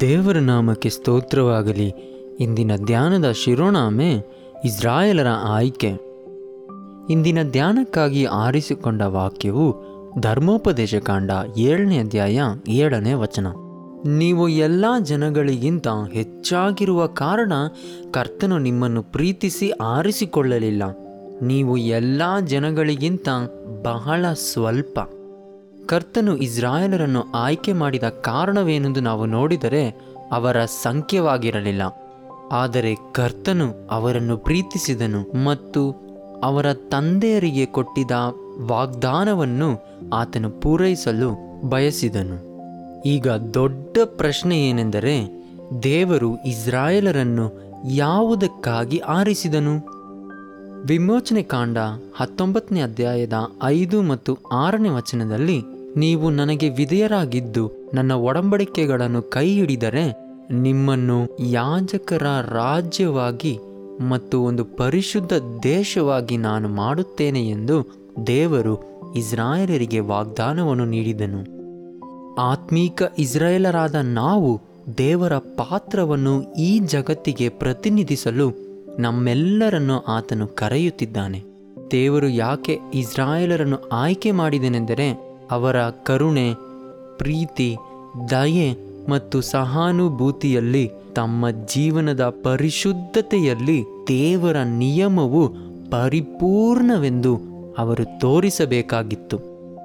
ದೇವರ ನಾಮಕ್ಕೆ ಸ್ತೋತ್ರವಾಗಲಿ. ಇಂದಿನ ಧ್ಯಾನದ ಶಿರೋನಾಮೆ ಇಸ್ರಾಯೇಲರ ಆಯ್ಕೆ. ಇಂದಿನ ಧ್ಯಾನಕ್ಕಾಗಿ ಆರಿಸಿಕೊಂಡ ವಾಕ್ಯವು ಧರ್ಮೋಪದೇಶ ಕಾಂಡ ಏಳನೇ ಅಧ್ಯಾಯ ಏಳನೇ ವಚನ. ನೀವು ಎಲ್ಲ ಜನಗಳಿಗಿಂತ ಹೆಚ್ಚಾಗಿರುವ ಕಾರಣ ಕರ್ತನು ನಿಮ್ಮನ್ನು ಪ್ರೀತಿಸಿ ಆರಿಸಿಕೊಳ್ಳಲಿಲ್ಲ. ನೀವು ಎಲ್ಲ ಜನಗಳಿಗಿಂತ ಬಹಳ ಸ್ವಲ್ಪ. ಕರ್ತನು ಇಸ್ರಾಯೇಲರನ್ನು ಆಯ್ಕೆ ಮಾಡಿದ ಕಾರಣವೇನೆಂದು ನಾವು ನೋಡಿದರೆ ಅವರ ಸಂಖ್ಯವಾಗಿರಲಿಲ್ಲ. ಆದರೆ ಕರ್ತನು ಅವರನ್ನು ಪ್ರೀತಿಸಿದನು ಮತ್ತು ಅವರ ತಂದೆಯರಿಗೆ ಕೊಟ್ಟಿದ್ದ ವಾಗ್ದಾನವನ್ನು ಆತನು ಪೂರೈಸಲು ಬಯಸಿದನು. ಈಗ ದೊಡ್ಡ ಪ್ರಶ್ನೆ ಏನೆಂದರೆ ದೇವರು ಇಸ್ರಾಯೇಲರನ್ನು ಯಾವುದಕ್ಕಾಗಿ ಆರಿಸಿದನು? ವಿಮೋಚನೆ ಕಾಂಡ ಹತ್ತೊಂಬತ್ತನೇ ಅಧ್ಯಾಯದ ಐದು ಮತ್ತು ಆರನೇ ವಚನದಲ್ಲಿ, ನೀವು ನನಗೆ ವಿಧೇಯರಾಗಿದ್ದು ನನ್ನ ಒಡಂಬಡಿಕೆಗಳನ್ನು ಕೈ ಹಿಡಿದರೆ ನಿಮ್ಮನ್ನು ಯಾಜಕರ ರಾಜ್ಯವಾಗಿ ಮತ್ತು ಒಂದು ಪರಿಶುದ್ಧ ದೇಶವಾಗಿ ನಾನು ಮಾಡುತ್ತೇನೆ ಎಂದು ದೇವರು ಇಸ್ರಾಯೇಲರಿಗೆ ವಾಗ್ದಾನವನ್ನು ನೀಡಿದನು. ಆತ್ಮೀಕ ಇಸ್ರಾಯೇಲರಾದ ನಾವು ದೇವರ ಪಾತ್ರವನ್ನು ಈ ಜಗತ್ತಿಗೆ ಪ್ರತಿನಿಧಿಸಲು ನಮ್ಮೆಲ್ಲರನ್ನು ಆತನು ಕರೆಯುತ್ತಿದ್ದಾನೆ. ದೇವರು ಯಾಕೆ ಇಸ್ರಾಯೇಲರನ್ನು ಆಯ್ಕೆ ಮಾಡಿದನೆಂದರೆ ಅವರ ಕರುಣೆ, ಪ್ರೀತಿ, ದಯೆ ಮತ್ತು ಸಹಾನುಭೂತಿಯಲ್ಲಿ, ತಮ್ಮ ಜೀವನದ ಪರಿಶುದ್ಧತೆಯಲ್ಲಿ ದೇವರ ನಿಯಮವು ಪರಿಪೂರ್ಣವೆಂದು ಅವರು ತೋರಿಸಬೇಕಾಗಿತ್ತು.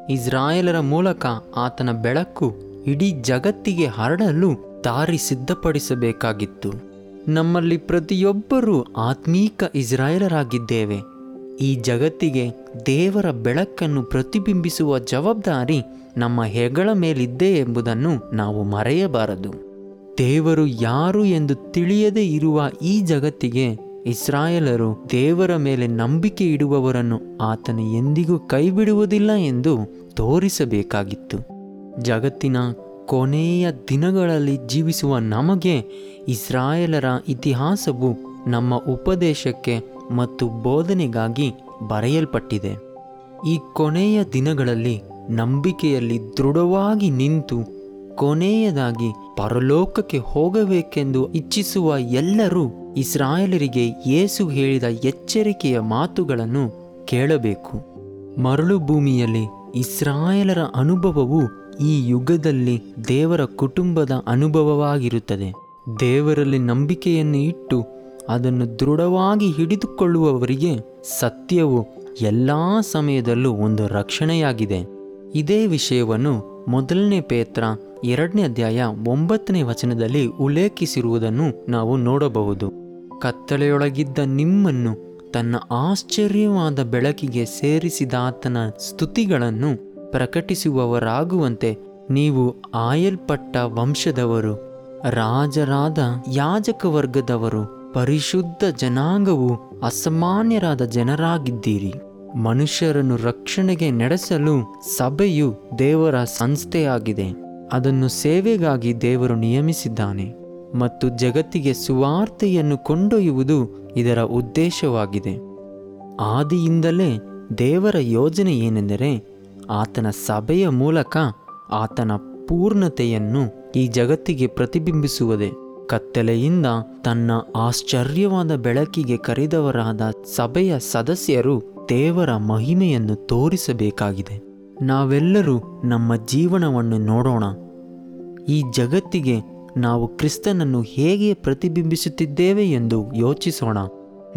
ಇಸ್ರಾಯೇಲರ ಮೂಲಕ ಆತನ ಬೆಳಕು ಇಡೀ ಜಗತ್ತಿಗೆ ಹರಡಲು ದಾರಿ ಸಿದ್ಧಪಡಿಸಬೇಕಾಗಿತ್ತು. ನಮ್ಮಲ್ಲಿ ಪ್ರತಿಯೊಬ್ಬರೂ ಆತ್ಮೀಕ ಇಸ್ರಾಯೇಲರಾಗಿದ್ದೇವೆ. ಈ ಜಗತ್ತಿಗೆ ದೇವರ ಬೆಳಕನ್ನು ಪ್ರತಿಬಿಂಬಿಸುವ ಜವಾಬ್ದಾರಿ ನಮ್ಮ ಹೆಗಳ ಮೇಲಿದ್ದೇ ಎಂಬುದನ್ನು ನಾವು ಮರೆಯಬಾರದು. ದೇವರು ಯಾರು ಎಂದು ತಿಳಿಯದೇ ಇರುವ ಈ ಜಗತ್ತಿಗೆ ಇಸ್ರಾಯೇಲರು ದೇವರ ಮೇಲೆ ನಂಬಿಕೆ ಇಡುವವರನ್ನು ಆತನು ಎಂದಿಗೂ ಕೈಬಿಡುವುದಿಲ್ಲ ಎಂದು ತೋರಿಸಬೇಕಾಗಿತ್ತು. ಜಗತ್ತಿನ ಕೊನೆಯ ದಿನಗಳಲ್ಲಿ ಜೀವಿಸುವ ನಮಗೆ ಇಸ್ರಾಯೇಲರ ಇತಿಹಾಸವು ನಮ್ಮ ಉಪದೇಶಕ್ಕೆ ಮತ್ತು ಬೋಧನೆಗಾಗಿ ಬರೆಯಲ್ಪಟ್ಟಿದೆ. ಈ ಕೊನೆಯ ದಿನಗಳಲ್ಲಿ ನಂಬಿಕೆಯಲ್ಲಿ ದೃಢವಾಗಿ ನಿಂತು ಕೊನೆಯದಾಗಿ ಪರಲೋಕಕ್ಕೆ ಹೋಗಬೇಕೆಂದು ಇಚ್ಛಿಸುವ ಎಲ್ಲರೂ ಇಸ್ರಾಯೇಲರಿಗೆ ಯೇಸು ಹೇಳಿದ ಎಚ್ಚರಿಕೆಯ ಮಾತುಗಳನ್ನು ಕೇಳಬೇಕು. ಮರಳು ಭೂಮಿಯಲ್ಲಿ ಇಸ್ರಾಯೇಲರ ಅನುಭವವು ಈ ಯುಗದಲ್ಲಿ ದೇವರ ಕುಟುಂಬದ ಅನುಭವವಾಗಿರುತ್ತದೆ. ದೇವರಲ್ಲಿ ನಂಬಿಕೆಯನ್ನು ಇಟ್ಟು ಅದನ್ನು ದೃಢವಾಗಿ ಹಿಡಿದುಕೊಳ್ಳುವವರಿಗೆ ಸತ್ಯವು ಎಲ್ಲ ಸಮಯದಲ್ಲೂ ಒಂದು ರಕ್ಷಣೆಯಾಗಿದೆ. ಇದೇ ವಿಷಯವನ್ನು ಮೊದಲನೇ ಪೇತ್ರ ಎರಡನೇ ಅಧ್ಯಾಯ ಒಂಬತ್ತನೇ ವಚನದಲ್ಲಿ ಉಲ್ಲೇಖಿಸಿರುವುದನ್ನು ನಾವು ನೋಡಬಹುದು. ಕತ್ತಲೆಯೊಳಗಿದ್ದ ನಿಮ್ಮನ್ನು ತನ್ನ ಆಶ್ಚರ್ಯವಾದ ಬೆಳಕಿಗೆ ಸೇರಿಸಿದಾತನ ಸ್ತುತಿಗಳನ್ನು ಪ್ರಕಟಿಸುವವರಾಗುವಂತೆ ನೀವು ಆಯಲ್ಪಟ್ಟ ವಂಶದವರು, ರಾಜರಾದ ಯಾಜಕ ವರ್ಗದವರು ಪರಿಶುದ್ಧ ಜನಾಂಗವು ಅಸಾಮಾನ್ಯರಾದ ಜನರಾಗಿದ್ದೀರಿ. ಮನುಷ್ಯರನ್ನು ರಕ್ಷಣೆಗೆ ನಡೆಸಲು ಸಭೆಯು ದೇವರ ಸಂಸ್ಥೆಯಾಗಿದೆ. ಅದನ್ನು ಸೇವೆಗಾಗಿ ದೇವರು ನಿಯಮಿಸಿದ್ದಾನೆ ಮತ್ತು ಜಗತ್ತಿಗೆ ಸುವಾರ್ತೆಯನ್ನು ಕೊಂಡೊಯ್ಯುವುದು ಇದರ ಉದ್ದೇಶವಾಗಿದೆ. ಆದಿಯಿಂದಲೇ ದೇವರ ಯೋಜನೆ ಏನೆಂದರೆ ಆತನ ಸಭೆಯ ಮೂಲಕ ಆತನ ಪೂರ್ಣತೆಯನ್ನು ಈ ಜಗತ್ತಿಗೆ ಪ್ರತಿಬಿಂಬಿಸುವುದೇ. ಕತ್ತಲೆಯಿಂದ ತನ್ನ ಆಶ್ಚರ್ಯವಾದ ಬೆಳಕಿಗೆ ಕರೆದವರಾದ ಸಭೆಯ ಸದಸ್ಯರು ದೇವರ ಮಹಿಮೆಯನ್ನು ತೋರಿಸಬೇಕಾಗಿದೆ. ನಾವೆಲ್ಲರೂ ನಮ್ಮ ಜೀವನವನ್ನು ನೋಡೋಣ. ಈ ಜಗತ್ತಿಗೆ ನಾವು ಕ್ರಿಸ್ತನನ್ನು ಹೇಗೆ ಪ್ರತಿಬಿಂಬಿಸುತ್ತಿದ್ದೇವೆ ಎಂದು ಯೋಚಿಸೋಣ.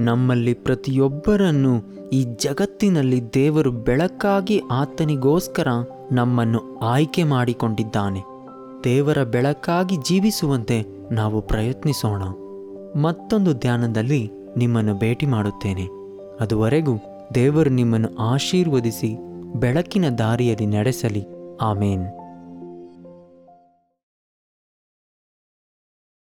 ನಮ್ಮಲ್ಲಿ ಪ್ರತಿಯೊಬ್ಬರನ್ನು ಈ ಜಗತ್ತಿನಲ್ಲಿ ದೇವರು ಬೆಳಕಾಗಿ ಆತನಿಗೋಸ್ಕರ ನಮ್ಮನ್ನು ಆಯ್ಕೆ ಮಾಡಿಕೊಂಡಿದ್ದಾನೆ. ದೇವರ ಬೆಳಕಾಗಿ ಜೀವಿಸುವಂತೆ ನಾವು ಪ್ರಯತ್ನಿಸೋಣ. ಮತ್ತೊಂದು ಧ್ಯಾನದಲ್ಲಿ ನಿಮ್ಮನ್ನು ಭೇಟಿ ಮಾಡುತ್ತೇನೆ. ಅದುವರೆಗೂ ದೇವರು ನಿಮ್ಮನ್ನು ಆಶೀರ್ವದಿಸಿ ಬೆಳಕಿನ ದಾರಿಯಲ್ಲಿ ನಡೆಸಲಿ. ಆಮೇನ್.